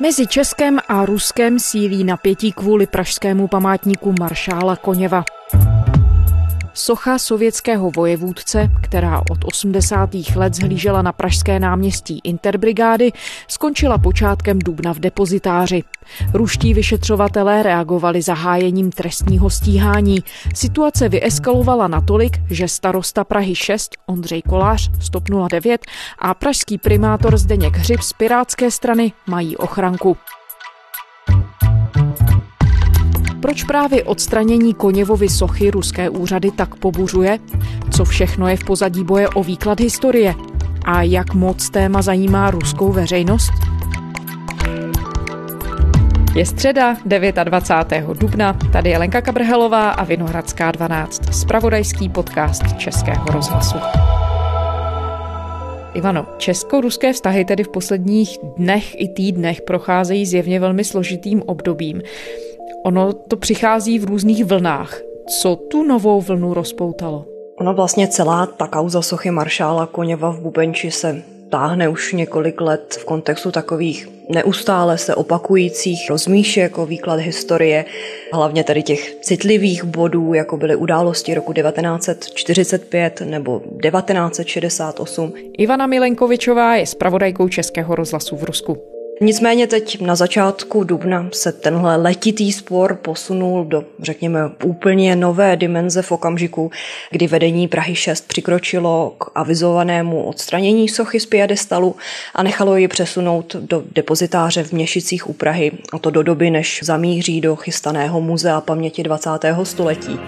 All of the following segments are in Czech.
Mezi Českem a Ruskem sílí napětí kvůli pražskému památníku maršála Koněva. Socha sovětského vojevůdce, která od 80. let zhlížela na pražské náměstí Interbrigády, skončila počátkem dubna v depozitáři. Ruští vyšetřovatelé reagovali zahájením trestního stíhání. Situace vyeskalovala natolik, že starosta Prahy 6 Ondřej Kolář stop 09 a pražský primátor Zdeněk Hřib z Pirátské strany mají ochranku. Proč právě odstranění Koněvovy sochy ruské úřady tak pobuřuje? Co všechno je v pozadí boje o výklad historie? A jak moc téma zajímá ruskou veřejnost? Je středa 29. dubna, tady je Lenka Kabrhelová a Vinohradská 12, spravodajský podcast Českého rozhlasu. Ivano, česko-ruské vztahy tedy v posledních dnech i týdnech procházejí zjevně velmi složitým obdobím. Ono to přichází v různých vlnách. Co tu novou vlnu rozpoutalo? Ono vlastně celá ta kauza sochy maršála Koněva v Bubenči se táhne už několik let v kontextu takových neustále se opakujících rozmíšek o výklad historie, hlavně tady těch citlivých bodů, jako byly události roku 1945 nebo 1968. Ivana Milenkovičová je zpravodajkou Českého rozhlasu v Rusku. Nicméně teď na začátku dubna se tenhle letitý spor posunul do, řekněme, úplně nové dimenze v okamžiku, kdy vedení Prahy 6 přikročilo k avizovanému odstranění sochy z piedestalu a nechalo ji přesunout do depozitáře v Měšicích u Prahy, a to do doby, než zamíří do chystaného muzea paměti 20. století.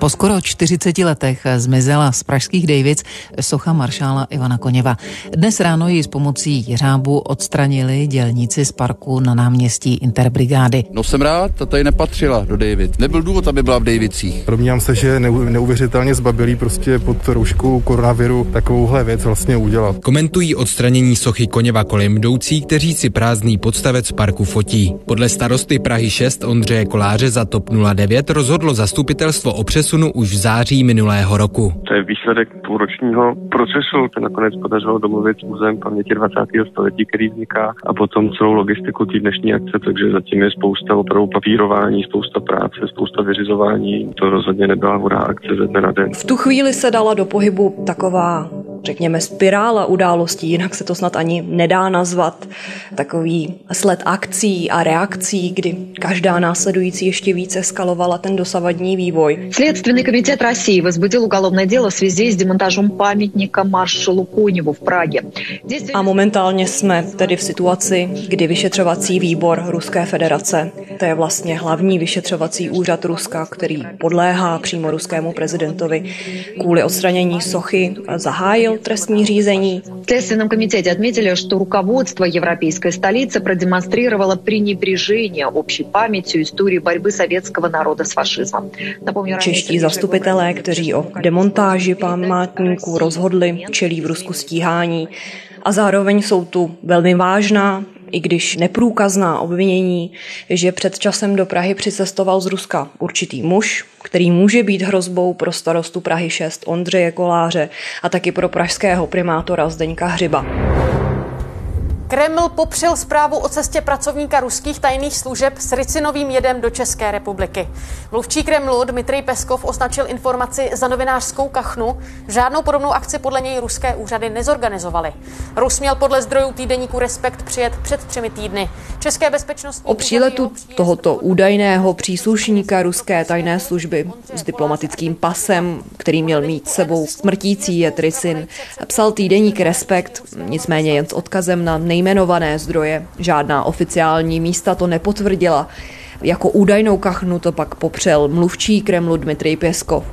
Po skoro 40 letech zmizela z pražských Davids socha maršála Ivana Koněva. Dnes ráno ji s pomocí jeřábu odstranili dělníci z parku na náměstí Interbrigády. No jsem rád, ta tady nepatřila do David. Nebyl důvod, aby byla v Davicích. Domnívám se, že neuvěřitelně zbabilý prostě pod rouškou koronaviru takovouhle věc vlastně udělat. Komentují odstranění sochy Koněva kolem jdoucí, kteří si prázdný podstavec parku fotí. Podle starosty Prahy 6 Ondřeje Koláře za TOP 09 rozhodlo zastupitelstvo o přes přesunu už v září minulého roku. To je výsledek půlročního procesu, to nakonec podařilo domluvit s Muzeem paměti 20. století, který vzniká, a potom celou logistiku té dnešní akce, takže zatím je spousta opravdu papírování, spousta práce, spousta vyřizování. To rozhodně nebyla hurá akce ze dne na den. V tu chvíli se dala do pohybu taková řekněme, spirála událostí, jinak se to snad ani nedá nazvat, takový sled akcí a reakcí, kdy každá následující ještě více skalovala ten dosavadní vývoj. Следственный комитет России возбудил уголовное дело в связи с демонтажом памятника маршалу Коневу v Praze. A momentálně jsme tedy v situaci, kdy vyšetřovací výbor Ruské federace, to je vlastně hlavní vyšetřovací úřad Ruska, který podléhá přímo ruskému prezidentovi, kvůli odstranění sochy zahájil zahájil trestní řízení. В Следственном комитете отметили, что руководство европейской столицы продемонстрировало пренебрежение общей памятью истории борьбы советского народа с фашизмом. Напомню, Čeští zastupitelé, kteří o demontáži památníků rozhodli, čelí v Rusku stíhání a zároveň jsou tu velmi vážná i když neprůkazná obvinění, že před časem do Prahy přicestoval z Ruska určitý muž, který může být hrozbou pro starostu Prahy 6 Ondřeje Koláře a taky pro pražského primátora Zdeňka Hřiba. Kreml popřel zprávu o cestě pracovníka ruských tajných služeb s ricinovým jedem do České republiky. Mluvčí Kremlu Dmitrij Peskov označil informaci za novinářskou kachnu. Žádnou podobnou akci podle něj ruské úřady nezorganizovaly. Rus měl podle zdrojů týdeníku Respekt přijet před třemi týdny. České bezpečnostní O příletu tohoto údajného příslušníka ruské tajné služby s diplomatickým pasem, který měl mít sebou smrtící je Trisin, psal týdeník Respekt, nicméně jen s odkazem na nej nejmenované zdroje. Žádná oficiální místa to nepotvrdila. Jako údajnou kachnu to pak popřel mluvčí Kremlu Dmitrij Pěskov.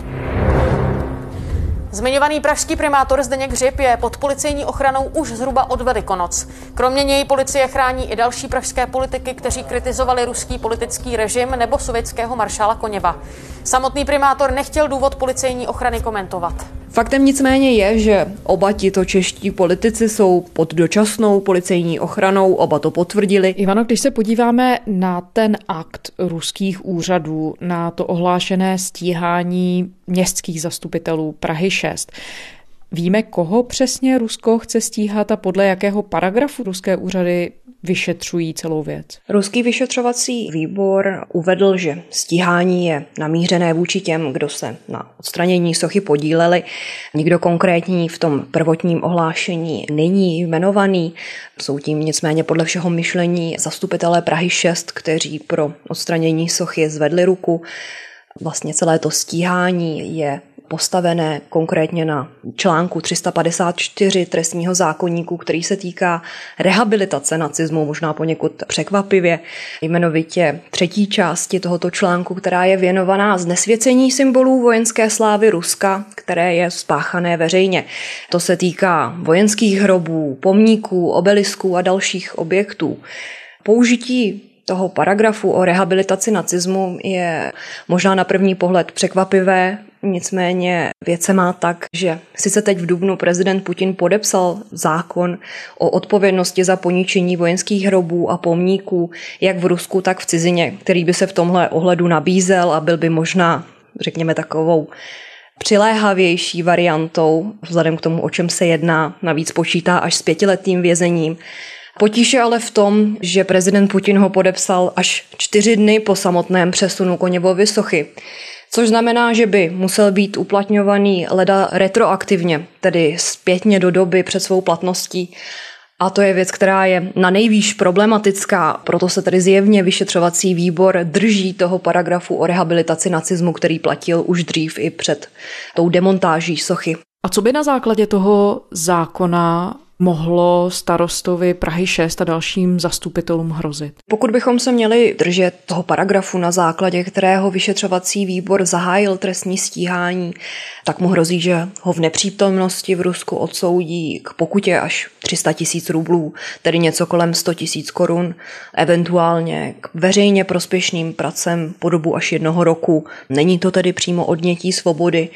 Zmiňovaný pražský primátor Zdeněk Hřib je pod policejní ochranou už zhruba od Velikonoc. Kromě něj policie chrání i další pražské politiky, kteří kritizovali ruský politický režim nebo sovětského maršála Koněva. Samotný primátor nechtěl důvod policejní ochrany komentovat. Faktem nicméně je, že oba tito čeští politici jsou pod dočasnou policejní ochranou, oba to potvrdili. Ivano, když se podíváme na ten akt ruských úřadů, na to ohlášené stíhání městských zastupitelů Prahy 6, Víme, koho přesně Rusko chce stíhat a podle jakého paragrafu ruské úřady vyšetřují celou věc? Ruský vyšetřovací výbor uvedl, že stíhání je namířené vůči těm, kdo se na odstranění sochy podíleli. Nikdo konkrétní v tom prvotním ohlášení není jmenovaný. Jsou tím nicméně podle všeho myšlení zastupitelé Prahy 6, kteří pro odstranění sochy zvedli ruku. Vlastně celé to stíhání je postavené konkrétně na článku 354 trestního zákonníku, který se týká rehabilitace nacismu, možná poněkud překvapivě, jmenovitě třetí části tohoto článku, která je věnovaná znesvěcení symbolů vojenské slávy Ruska, které je spáchané veřejně. To se týká vojenských hrobů, pomníků, obelisků a dalších objektů. Použití toho paragrafu o rehabilitaci nacismu je možná na první pohled překvapivé, nicméně věc se má tak, že sice teď v Dubnu prezident Putin podepsal zákon o odpovědnosti za poničení vojenských hrobů a pomníků, jak v Rusku, tak v cizině, který by se v tomhle ohledu nabízel a byl by možná, řekněme, takovou přiléhavější variantou, vzhledem k tomu, o čem se jedná, navíc počítá až s pětiletým vězením, Potíž je ale v tom, že prezident Putin ho podepsal až čtyři dny po samotném přesunu Koněvovy sochy. Což znamená, že by musel být uplatňovaný leda retroaktivně, tedy zpětně do doby před svou platností. A to je věc, která je na nejvýš problematická, proto se tedy zjevně vyšetřovací výbor drží toho paragrafu o rehabilitaci nacismu, který platil už dřív i před tou demontáží sochy. A co by na základě toho zákona mohlo starostovi Prahy 6 a dalším zastupitelům hrozit? Pokud bychom se měli držet toho paragrafu, na základě kterého vyšetřovací výbor zahájil trestní stíhání, tak mu hrozí, že ho v nepřítomnosti v Rusku odsoudí k pokutě až 300 tisíc rublů, tedy něco kolem 100 tisíc korun, eventuálně k veřejně prospěšným pracem po dobu až jednoho roku. Není to tedy přímo odnětí svobody,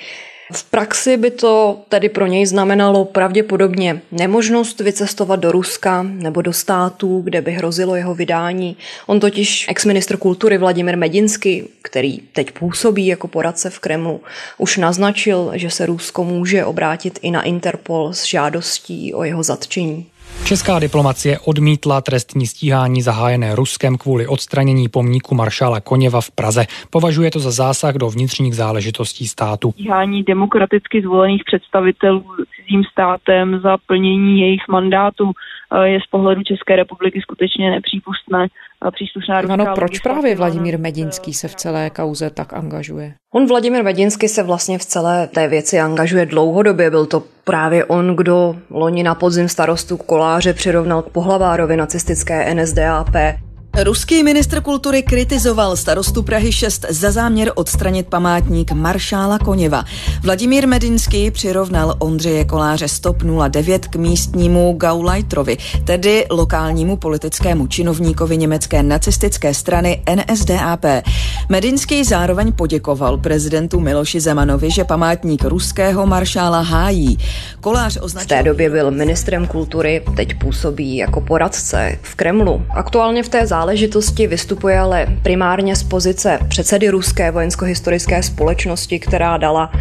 v praxi by to tedy pro něj znamenalo pravděpodobně nemožnost vycestovat do Ruska nebo do států, kde by hrozilo jeho vydání. On totiž ex-ministr kultury Vladimir Medinsky, který teď působí jako poradce v Kremlu, už naznačil, že se Rusko může obrátit i na Interpol s žádostí o jeho zatčení. Česká diplomacie odmítla trestní stíhání zahájené Ruskem kvůli odstranění pomníku maršála Koněva v Praze. Považuje to za zásah do vnitřních záležitostí státu. Stíhání demokraticky zvolených představitelů cizím státem za plnění jejich mandátu eh, je z pohledu České republiky skutečně nepřípustné. Příslušná ano, proč právě Vladimír Medinský se v celé kauze tak angažuje? On Vladimír Medinský se vlastně v celé té věci angažuje dlouhodobě. Byl to právě on, kdo loni na podzim starostu Koláře přirovnal k pohlavárovi nacistické NSDAP. Ruský ministr kultury kritizoval starostu Prahy 6 za záměr odstranit památník maršála Koněva. Vladimír Medinský přirovnal Ondřeje Koláře Stop 09 k místnímu Gaulajtrovi, tedy lokálnímu politickému činovníkovi německé nacistické strany NSDAP. Medinský zároveň poděkoval prezidentu Miloši Zemanovi, že památník ruského maršála hájí. Kolář označil... V té době byl ministrem kultury, teď působí jako poradce v Kremlu. Aktuálně v té zá záležitosti vystupuje ale primárně z pozice předsedy Ruské vojensko-historické společnosti, která dala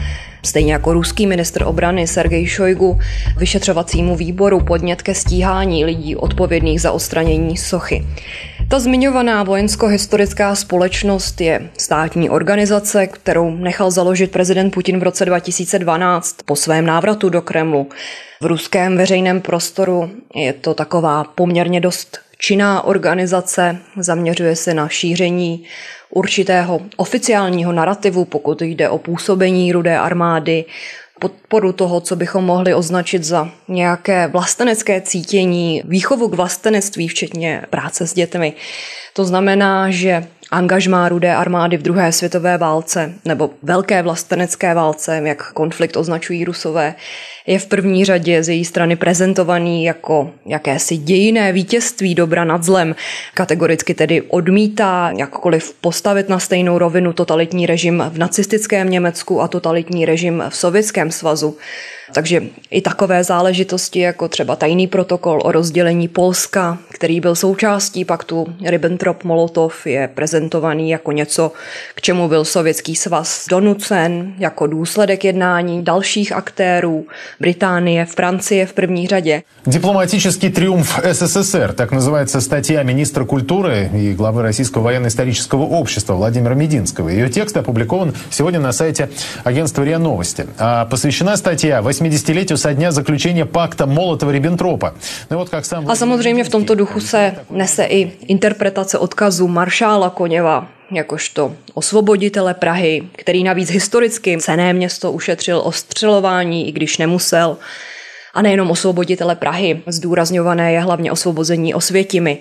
Stejně jako ruský ministr obrany Sergej Šojgu vyšetřovacímu výboru podnět ke stíhání lidí odpovědných za odstranění sochy. Ta zmiňovaná vojensko-historická společnost je státní organizace, kterou nechal založit prezident Putin v roce 2012 po svém návratu do Kremlu. V ruském veřejném prostoru je to taková poměrně dost činná organizace, zaměřuje se na šíření určitého oficiálního narrativu, pokud jde o působení rudé armády, podporu toho, co bychom mohli označit za nějaké vlastenecké cítění, výchovu k vlastenectví, včetně práce s dětmi. To znamená, že angažmá rudé armády v druhé světové válce nebo velké vlastenecké válce, jak konflikt označují rusové, je v první řadě z její strany prezentovaný jako jakési dějiné vítězství dobra nad zlem. Kategoricky tedy odmítá jakkoliv postavit na stejnou rovinu totalitní režim v nacistickém Německu a totalitní režim v Sovětském svazu. Takže i takové záležitosti, jako třeba tajný protokol o rozdělení Polska, který byl součástí paktu Ribbentrop-Molotov, je prezent prezentovaný jako něco, k čemu byl Sovětský svaz donucen, jako důsledek jednání dalších aktérů, Británie, Francie v první řadě. Дипломатический триумф СССР, так называется статья министра культуры и главы Российского военно-исторического общества Владимира Мединского. Ее текст опубликован сегодня на сайте агентства РИА Новости. А посвящена статья 80-летию со дня заключения пакта Молотова-Риббентропа. Ну, вот как сам... A samozřejmě v tomto duchu se nese i interpretace odkazu maršála Koněva, jakožto osvoboditele Prahy, který navíc historicky cené město ušetřil ostřelování, i když nemusel a nejenom osvoboditele Prahy. Zdůrazňované je hlavně osvobození Osvětimi.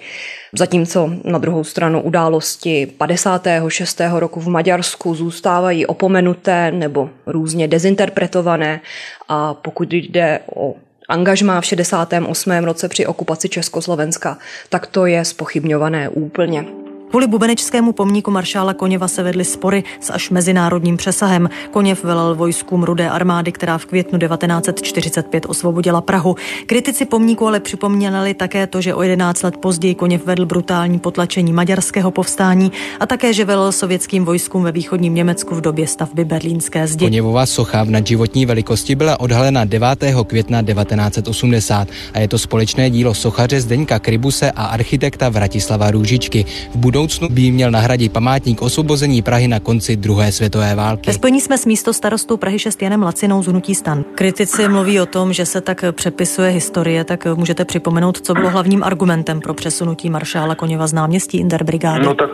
Zatímco na druhou stranu události 56. roku v Maďarsku zůstávají opomenuté nebo různě dezinterpretované a pokud jde o angažmá v 68. roce při okupaci Československa, tak to je spochybňované úplně. Kvůli bubenečskému pomníku maršála Koněva se vedly spory s až mezinárodním přesahem. Koněv velel vojskům Rudé armády, která v květnu 1945 osvobodila Prahu. Kritici pomníku ale připomněli také to, že o 11 let později Koněv vedl brutální potlačení maďarského povstání a také, že velel sovětským vojskům ve východním Německu v době stavby berlínské zdi. Koněvova socha v nadživotní velikosti byla odhalena 9. května 1980 a je to společné dílo sochaře Zdeňka Kribuse a architekta Vratislava Růžičky. V budou budoucnu by měl nahradit památník osvobození Prahy na konci druhé světové války. Ve spojení jsme s místo starostou Prahy 6 Janem Lacinou z Hnutí stan. Kritici mluví o tom, že se tak přepisuje historie, tak můžete připomenout, co bylo hlavním argumentem pro přesunutí maršála Koněva z náměstí Interbrigády. No tak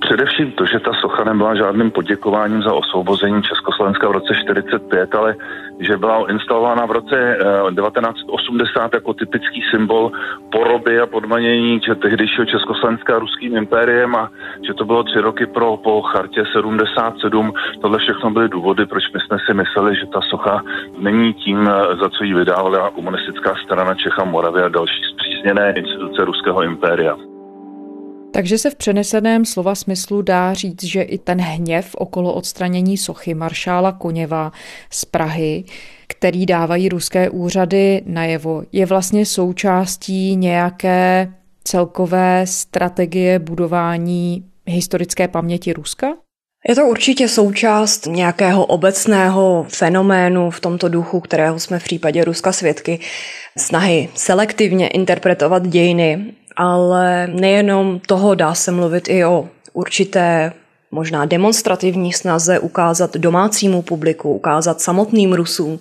Především to, že ta socha nebyla žádným poděkováním za osvobození Československa v roce 45, ale že byla instalována v roce 1980 eh, jako typický symbol poroby a podmanění že tehdejšího Československa ruským impériem a že to bylo tři roky pro, po chartě 77. Tohle všechno byly důvody, proč my jsme si mysleli, že ta socha není tím, eh, za co ji vydávala komunistická strana Čecha Moravy a další zpřízněné instituce ruského impéria. Takže se v přeneseném slova smyslu dá říct, že i ten hněv okolo odstranění sochy maršála Koněva z Prahy, který dávají ruské úřady najevo, je vlastně součástí nějaké celkové strategie budování historické paměti Ruska? Je to určitě součást nějakého obecného fenoménu v tomto duchu, kterého jsme v případě Ruska svědky, snahy selektivně interpretovat dějiny ale nejenom toho dá se mluvit i o určité možná demonstrativní snaze ukázat domácímu publiku, ukázat samotným Rusům,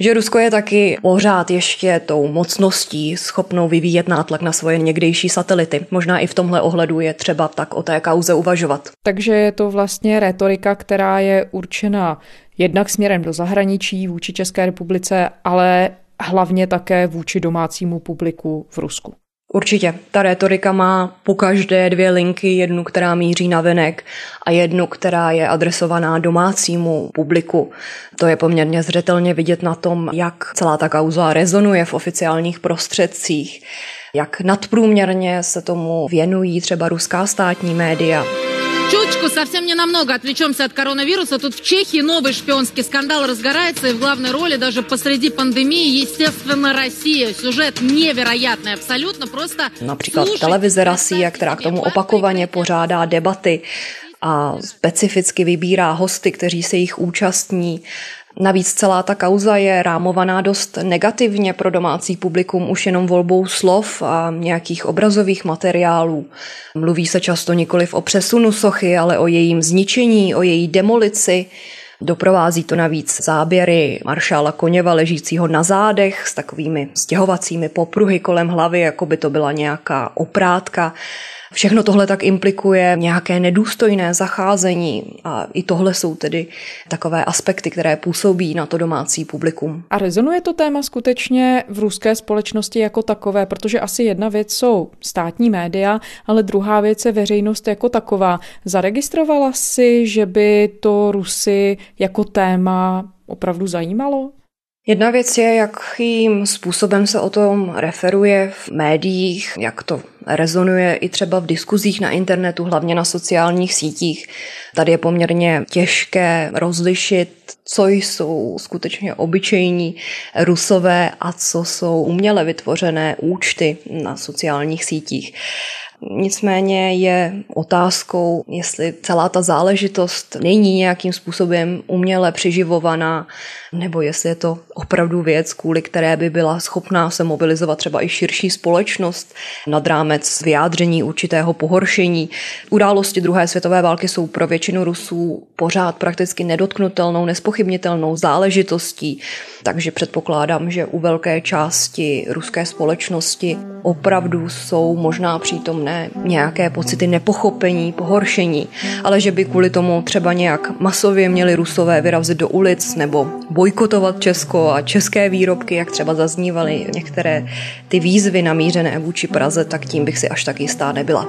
že Rusko je taky pořád ještě tou mocností schopnou vyvíjet nátlak na svoje někdejší satelity. Možná i v tomhle ohledu je třeba tak o té kauze uvažovat. Takže je to vlastně retorika, která je určena jednak směrem do zahraničí vůči České republice, ale hlavně také vůči domácímu publiku v Rusku. Určitě. Ta retorika má po každé dvě linky, jednu, která míří na venek a jednu, která je adresovaná domácímu publiku. To je poměrně zřetelně vidět na tom, jak celá ta kauza rezonuje v oficiálních prostředcích, jak nadprůměrně se tomu věnují třeba ruská státní média. Чуточку, совсем ненамного отвлечемся от коронавируса. Тут в Чехии новый шпионский скандал разгорается, и в главной роли даже посреди пандемии, естественно, Россия. Сюжет невероятный, абсолютно просто... Například televize Rasia, která k tomu opakovaně pořádá debaty a specificky vybírá hosty, kteří se jich účastní. Navíc celá ta kauza je rámovaná dost negativně pro domácí publikum už jenom volbou slov a nějakých obrazových materiálů. Mluví se často nikoliv o přesunu sochy, ale o jejím zničení, o její demolici. Doprovází to navíc záběry maršála Koněva ležícího na zádech s takovými stěhovacími popruhy kolem hlavy, jako by to byla nějaká oprátka. Všechno tohle tak implikuje nějaké nedůstojné zacházení a i tohle jsou tedy takové aspekty, které působí na to domácí publikum. A rezonuje to téma skutečně v ruské společnosti jako takové, protože asi jedna věc jsou státní média, ale druhá věc je veřejnost jako taková. Zaregistrovala si, že by to Rusy jako téma opravdu zajímalo? Jedna věc je, jakým způsobem se o tom referuje v médiích, jak to rezonuje i třeba v diskuzích na internetu, hlavně na sociálních sítích. Tady je poměrně těžké rozlišit, co jsou skutečně obyčejní rusové a co jsou uměle vytvořené účty na sociálních sítích. Nicméně je otázkou, jestli celá ta záležitost není nějakým způsobem uměle přiživovaná, nebo jestli je to opravdu věc, kvůli které by byla schopná se mobilizovat třeba i širší společnost nad rámec vyjádření určitého pohoršení. Události druhé světové války jsou pro většinu Rusů pořád prakticky nedotknutelnou, nespochybnitelnou záležitostí, takže předpokládám, že u velké části ruské společnosti opravdu jsou možná přítomné nějaké pocity nepochopení, pohoršení, ale že by kvůli tomu třeba nějak masově měli Rusové vyrazit do ulic nebo bojkotovat Česko a české výrobky, jak třeba zaznívaly některé ty výzvy namířené vůči Praze, tak tím bych si až tak jistá nebyla.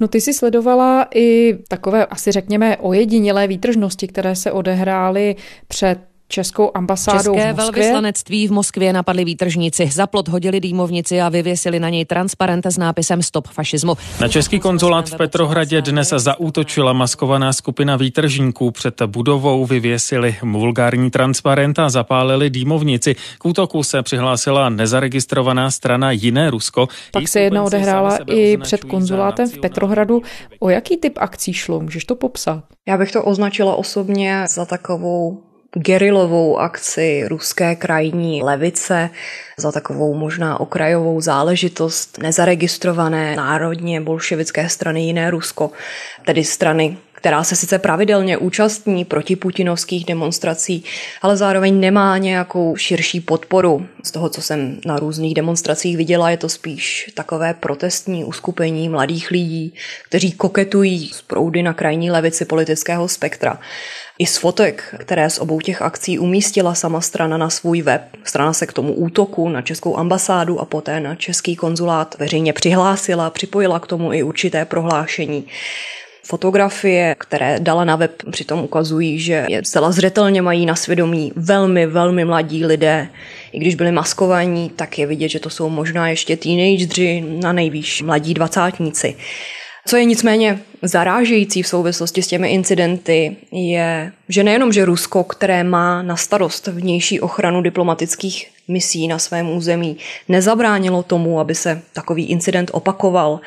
No ty si sledovala i takové asi řekněme ojedinělé výtržnosti, které se odehrály před českou ambasádou České v Moskvě. velvyslanectví v Moskvě napadli výtržníci. Za plot hodili dýmovnici a vyvěsili na něj transparent s nápisem Stop fašismu. Na český konzulát v Petrohradě dnes zaútočila maskovaná skupina výtržníků. Před budovou vyvěsili vulgární transparent a zapálili dýmovnici. K útoku se přihlásila nezaregistrovaná strana Jiné Rusko. Pak se jedna odehrála i před konzulátem v Petrohradu. O jaký typ akcí šlo? Můžeš to popsat? Já bych to označila osobně za takovou gerilovou akci ruské krajní levice za takovou možná okrajovou záležitost nezaregistrované národně bolševické strany Jiné Rusko, tedy strany, která se sice pravidelně účastní protiputinovských demonstrací, ale zároveň nemá nějakou širší podporu. Z toho, co jsem na různých demonstracích viděla, je to spíš takové protestní uskupení mladých lidí, kteří koketují z proudy na krajní levici politického spektra. I z fotek, které z obou těch akcí umístila sama strana na svůj web, strana se k tomu útoku na českou ambasádu a poté na český konzulát veřejně přihlásila, připojila k tomu i určité prohlášení. Fotografie, které dala na web, přitom ukazují, že je zcela zřetelně mají na svědomí velmi, velmi mladí lidé. I když byli maskovaní, tak je vidět, že to jsou možná ještě teenageři, na nejvýš mladí dvacátníci. Co je nicméně zarážející v souvislosti s těmi incidenty, je, že nejenom, že Rusko, které má na starost vnější ochranu diplomatických misí na svém území, nezabránilo tomu, aby se takový incident opakoval,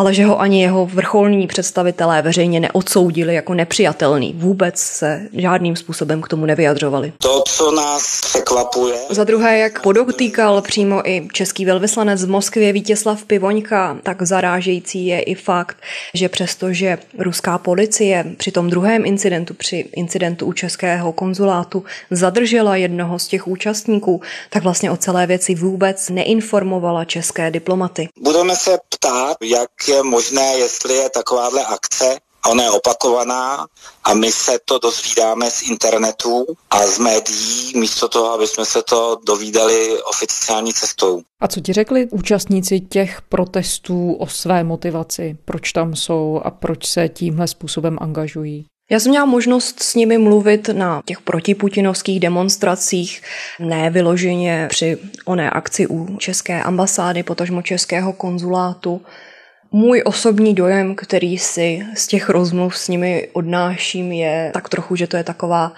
ale že ho ani jeho vrcholní představitelé veřejně neodsoudili jako nepřijatelný. Vůbec se žádným způsobem k tomu nevyjadřovali. To, co nás překvapuje. Za druhé, jak podotýkal přímo i český velvyslanec v Moskvě Vítězslav Pivoňka, tak zarážející je i fakt, že přestože ruská policie při tom druhém incidentu, při incidentu u českého konzulátu, zadržela jednoho z těch účastníků, tak vlastně o celé věci vůbec neinformovala české diplomaty. Budeme se ptát, jak je možné, jestli je takováhle akce a ona je opakovaná a my se to dozvídáme z internetu a z médií, místo toho, aby jsme se to dovídali oficiální cestou. A co ti řekli účastníci těch protestů o své motivaci? Proč tam jsou a proč se tímhle způsobem angažují? Já jsem měla možnost s nimi mluvit na těch protiputinovských demonstracích, ne vyloženě při oné akci u české ambasády, potažmo českého konzulátu. Můj osobní dojem, který si z těch rozmluv s nimi odnáším, je tak trochu, že to je taková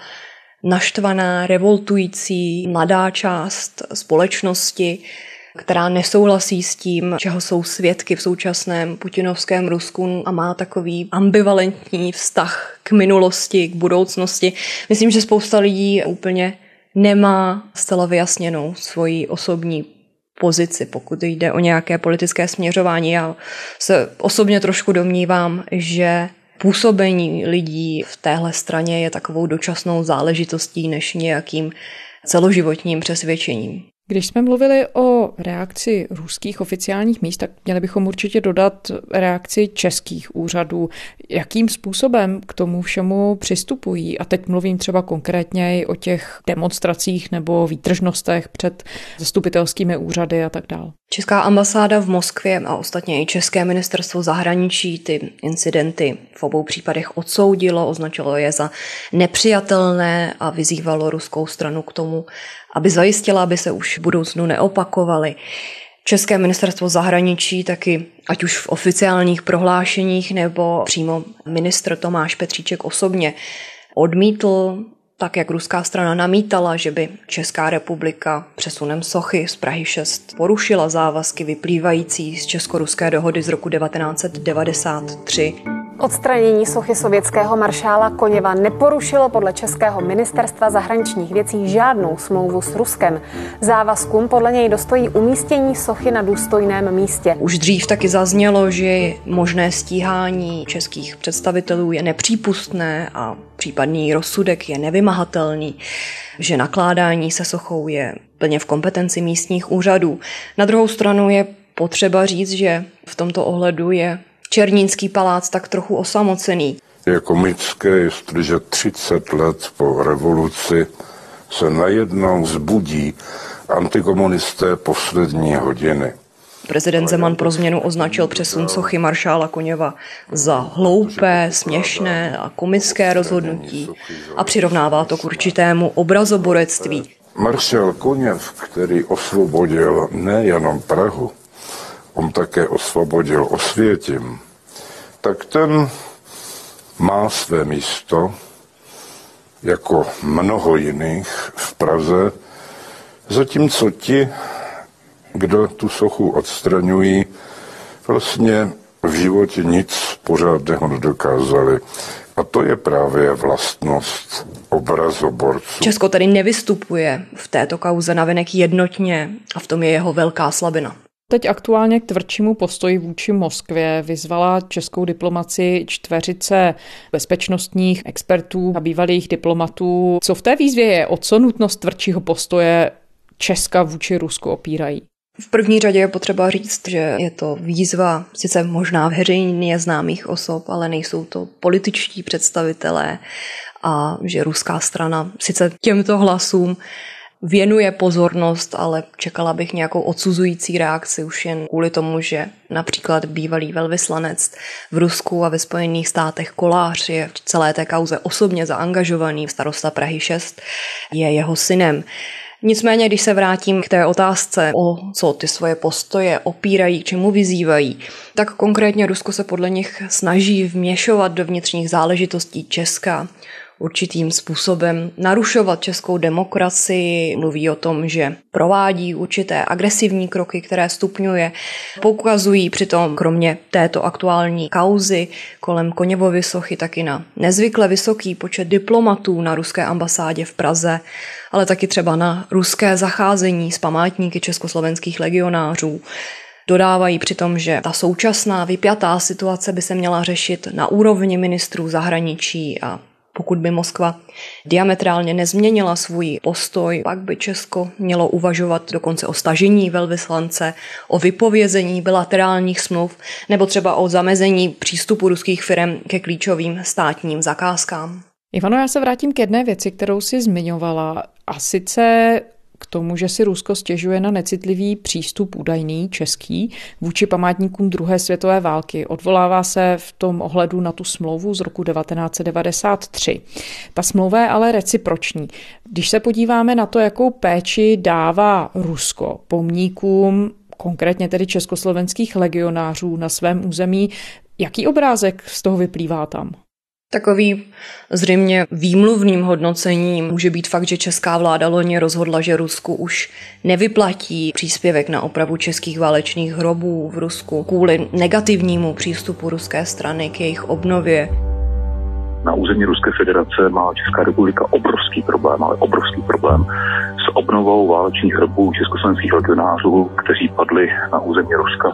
naštvaná, revoltující mladá část společnosti, která nesouhlasí s tím, čeho jsou svědky v současném putinovském Rusku a má takový ambivalentní vztah k minulosti, k budoucnosti. Myslím, že spousta lidí úplně nemá zcela vyjasněnou svoji osobní pozici, pokud jde o nějaké politické směřování. Já se osobně trošku domnívám, že působení lidí v téhle straně je takovou dočasnou záležitostí než nějakým celoživotním přesvědčením. Když jsme mluvili o reakci ruských oficiálních míst, tak měli bychom určitě dodat reakci českých úřadů. Jakým způsobem k tomu všemu přistupují? A teď mluvím třeba konkrétně i o těch demonstracích nebo výtržnostech před zastupitelskými úřady a tak dále. Česká ambasáda v Moskvě a ostatně i České ministerstvo zahraničí ty incidenty v obou případech odsoudilo, označilo je za nepřijatelné a vyzývalo ruskou stranu k tomu, aby zajistila, aby se už v budoucnu neopakovaly. České ministerstvo zahraničí taky, ať už v oficiálních prohlášeních nebo přímo ministr Tomáš Petříček osobně, odmítl tak jak ruská strana namítala, že by Česká republika přesunem sochy z Prahy 6 porušila závazky vyplývající z česko-ruské dohody z roku 1993. Odstranění sochy sovětského maršála Koněva neporušilo podle Českého ministerstva zahraničních věcí žádnou smlouvu s Ruskem. Závazkům podle něj dostojí umístění sochy na důstojném místě. Už dřív taky zaznělo, že možné stíhání českých představitelů je nepřípustné a případný rozsudek je nevymahatelný, že nakládání se sochou je plně v kompetenci místních úřadů. Na druhou stranu je potřeba říct, že v tomto ohledu je Černínský palác tak trochu osamocený. Je komické, jestliže 30 let po revoluci se najednou zbudí antikomunisté poslední hodiny. Prezident Zeman pro změnu označil přesun sochy maršála Koněva za hloupé, směšné a komické rozhodnutí a přirovnává to k určitému obrazoborectví. Maršál Koněv, který osvobodil nejenom Prahu, on také osvobodil Osvětim, tak ten má své místo, jako mnoho jiných v Praze, zatímco ti, kdo tu sochu odstraňují, vlastně v životě nic pořádného nedokázali. A to je právě vlastnost obrazoborců. Česko tedy nevystupuje v této kauze navenek jednotně a v tom je jeho velká slabina. Teď aktuálně k tvrdšímu postoji vůči Moskvě vyzvala českou diplomaci čtveřice bezpečnostních expertů a bývalých diplomatů. Co v té výzvě je? O co nutnost tvrdšího postoje Česka vůči Rusku opírají? V první řadě je potřeba říct, že je to výzva sice možná veřejně známých osob, ale nejsou to političtí představitelé a že ruská strana sice těmto hlasům věnuje pozornost, ale čekala bych nějakou odsuzující reakci už jen kvůli tomu, že například bývalý velvyslanec v Rusku a ve Spojených státech Kolář je v celé té kauze osobně zaangažovaný, starosta Prahy 6 je jeho synem. Nicméně, když se vrátím k té otázce, o co ty svoje postoje opírají, k čemu vyzývají, tak konkrétně Rusko se podle nich snaží vměšovat do vnitřních záležitostí Česka, určitým způsobem narušovat českou demokracii, mluví o tom, že provádí určité agresivní kroky, které stupňuje, poukazují přitom kromě této aktuální kauzy kolem Koněvovy sochy taky na nezvykle vysoký počet diplomatů na ruské ambasádě v Praze, ale taky třeba na ruské zacházení s památníky československých legionářů. Dodávají přitom, že ta současná vypjatá situace by se měla řešit na úrovni ministrů zahraničí a pokud by Moskva diametrálně nezměnila svůj postoj, pak by Česko mělo uvažovat dokonce o stažení velvyslance, o vypovězení bilaterálních smluv nebo třeba o zamezení přístupu ruských firm ke klíčovým státním zakázkám. Ivano, já se vrátím k jedné věci, kterou si zmiňovala, a sice k tomu, že si Rusko stěžuje na necitlivý přístup údajný český vůči památníkům druhé světové války. Odvolává se v tom ohledu na tu smlouvu z roku 1993. Ta smlouva je ale reciproční. Když se podíváme na to, jakou péči dává Rusko pomníkům konkrétně tedy československých legionářů na svém území, jaký obrázek z toho vyplývá tam? Takový zřejmě výmluvným hodnocením může být fakt, že česká vláda loni rozhodla, že Rusku už nevyplatí příspěvek na opravu českých válečných hrobů v Rusku kvůli negativnímu přístupu ruské strany k jejich obnově. Na území Ruské federace má Česká republika obrovský problém, ale obrovský problém s obnovou válečných hrobů československých legionářů, kteří padli na území Ruska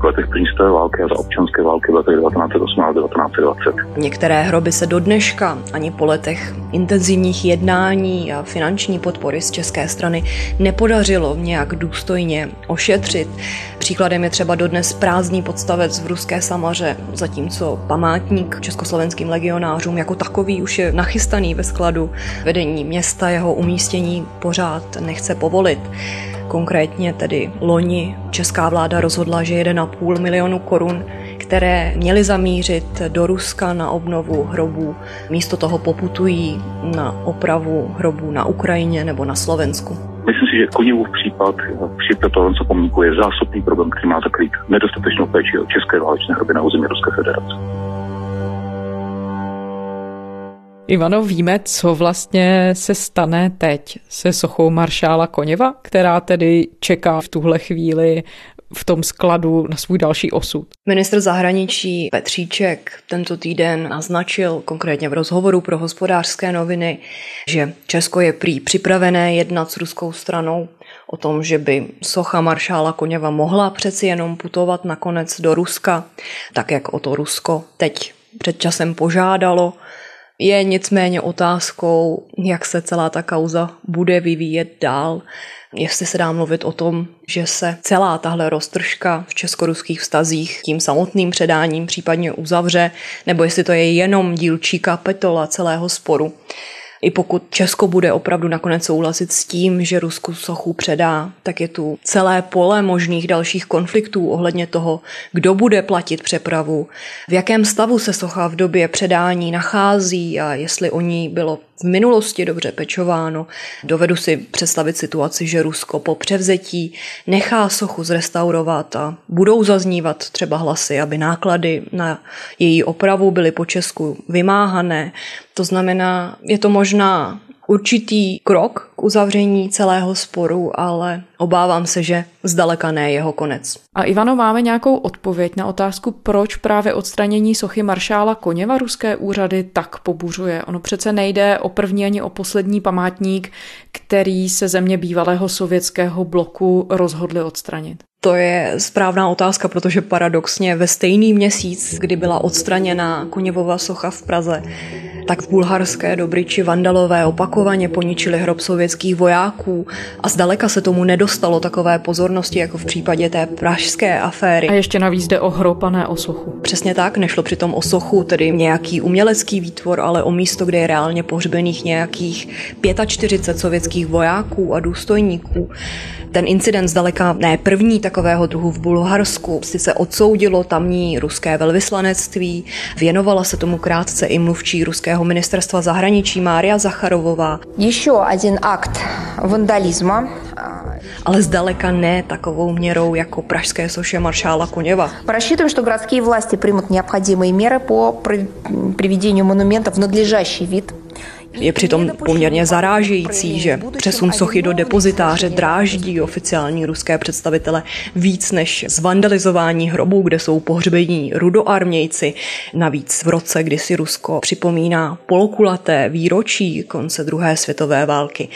v letech první světové války a za občanské války v letech 1918-1920. Některé hroby se do dneška ani po letech intenzivních jednání a finanční podpory z české strany nepodařilo nějak důstojně ošetřit. Příkladem je třeba dodnes prázdný podstavec v ruské Samaře, zatímco památník československým legionářům jako takový už je nachystaný ve skladu. Vedení města jeho umístění pořád nechce povolit. Konkrétně tedy loni česká vláda rozhodla, že 1,5 milionu korun které měly zamířit do Ruska na obnovu hrobů, místo toho poputují na opravu hrobů na Ukrajině nebo na Slovensku. Myslím si, že Koněvův případ při Petrovenco pomníku je zásobný problém, který má zakrýt nedostatečnou péči o české válečné hroby na území Ruské federace. Ivano, víme, co vlastně se stane teď se sochou maršála Koněva, která tedy čeká v tuhle chvíli v tom skladu na svůj další osud. Ministr zahraničí Petříček tento týden naznačil konkrétně v rozhovoru pro hospodářské noviny, že Česko je prý připravené jednat s ruskou stranou o tom, že by socha maršála Koněva mohla přeci jenom putovat nakonec do Ruska, tak jak o to Rusko teď před časem požádalo. Je nicméně otázkou, jak se celá ta kauza bude vyvíjet dál jestli se dá mluvit o tom, že se celá tahle roztržka v česko-ruských vztazích tím samotným předáním případně uzavře, nebo jestli to je jenom dílčí kapitola celého sporu. I pokud Česko bude opravdu nakonec souhlasit s tím, že Rusku sochu předá, tak je tu celé pole možných dalších konfliktů ohledně toho, kdo bude platit přepravu, v jakém stavu se socha v době předání nachází a jestli o ní bylo v minulosti dobře pečováno. Dovedu si představit situaci, že Rusko po převzetí nechá sochu zrestaurovat a budou zaznívat třeba hlasy, aby náklady na její opravu byly po Česku vymáhané. To znamená, je to možná určitý krok k uzavření celého sporu, ale obávám se, že zdaleka ne jeho konec. A Ivano, máme nějakou odpověď na otázku, proč právě odstranění sochy maršála Koněva ruské úřady tak pobuřuje. Ono přece nejde o první ani o poslední památník, který se země bývalého sovětského bloku rozhodly odstranit. To je správná otázka, protože paradoxně ve stejný měsíc, kdy byla odstraněna Koněvova socha v Praze, tak v bulharské Dobriči vandalové opakovaně poničili hrob sovětských vojáků a zdaleka se tomu nedostalo takové pozornosti jako v případě té pražské aféry. A ještě navíc jde o hrob a ne o sochu. Přesně tak, nešlo přitom o sochu, tedy nějaký umělecký výtvor, ale o místo, kde je reálně pohřbených nějakých 45 sovětských vojáků a důstojníků. Ten incident zdaleka ne první takového druhu v Bulharsku. Sice odsoudilo tamní ruské velvyslanectví, věnovala se tomu krátce i mluvčí ruského ministerstva zahraničí Mária Zacharovová. Ještě jeden akt vandalismu ale zdaleka ne takovou měrou jako pražské soše maršála Koněva. Рассчитываем, что городские власти примут необходимые меры по приведению монумента в надлежащий вид je přitom poměrně zarážející, že přesun sochy do depozitáře dráždí oficiální ruské představitele víc než zvandalizování hrobů, kde jsou pohřbení rudoarmějci. Navíc v roce, kdy si Rusko připomíná polokulaté výročí konce druhé světové války.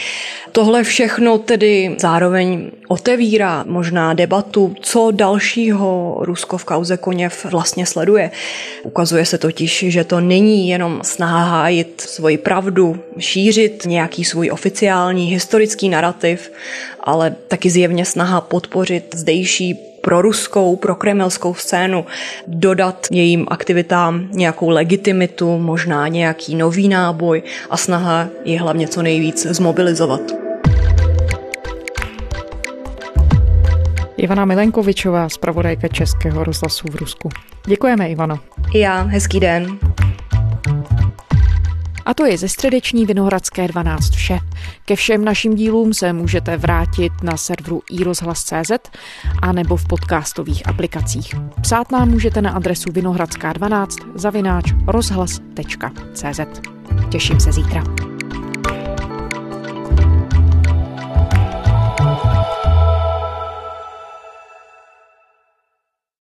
Tohle všechno tedy zároveň otevírá možná debatu, co dalšího Rusko v kauze Koněv vlastně sleduje. Ukazuje se totiž, že to není jenom snaha hájit svoji pravdu, šířit nějaký svůj oficiální historický narrativ, ale taky zjevně snaha podpořit zdejší pro ruskou, pro kremelskou scénu, dodat jejím aktivitám nějakou legitimitu, možná nějaký nový náboj a snaha je hlavně co nejvíc zmobilizovat. Ivana Milenkovičová, zpravodajka Českého rozhlasu v Rusku. Děkujeme, Ivano. I já, hezký den. A to je ze středeční Vinohradské 12 vše. Ke všem našim dílům se můžete vrátit na serveru iRozhlas.cz a nebo v podcastových aplikacích. Psát nám můžete na adresu vinohradská12 zavináč rozhlas.cz. Těším se zítra.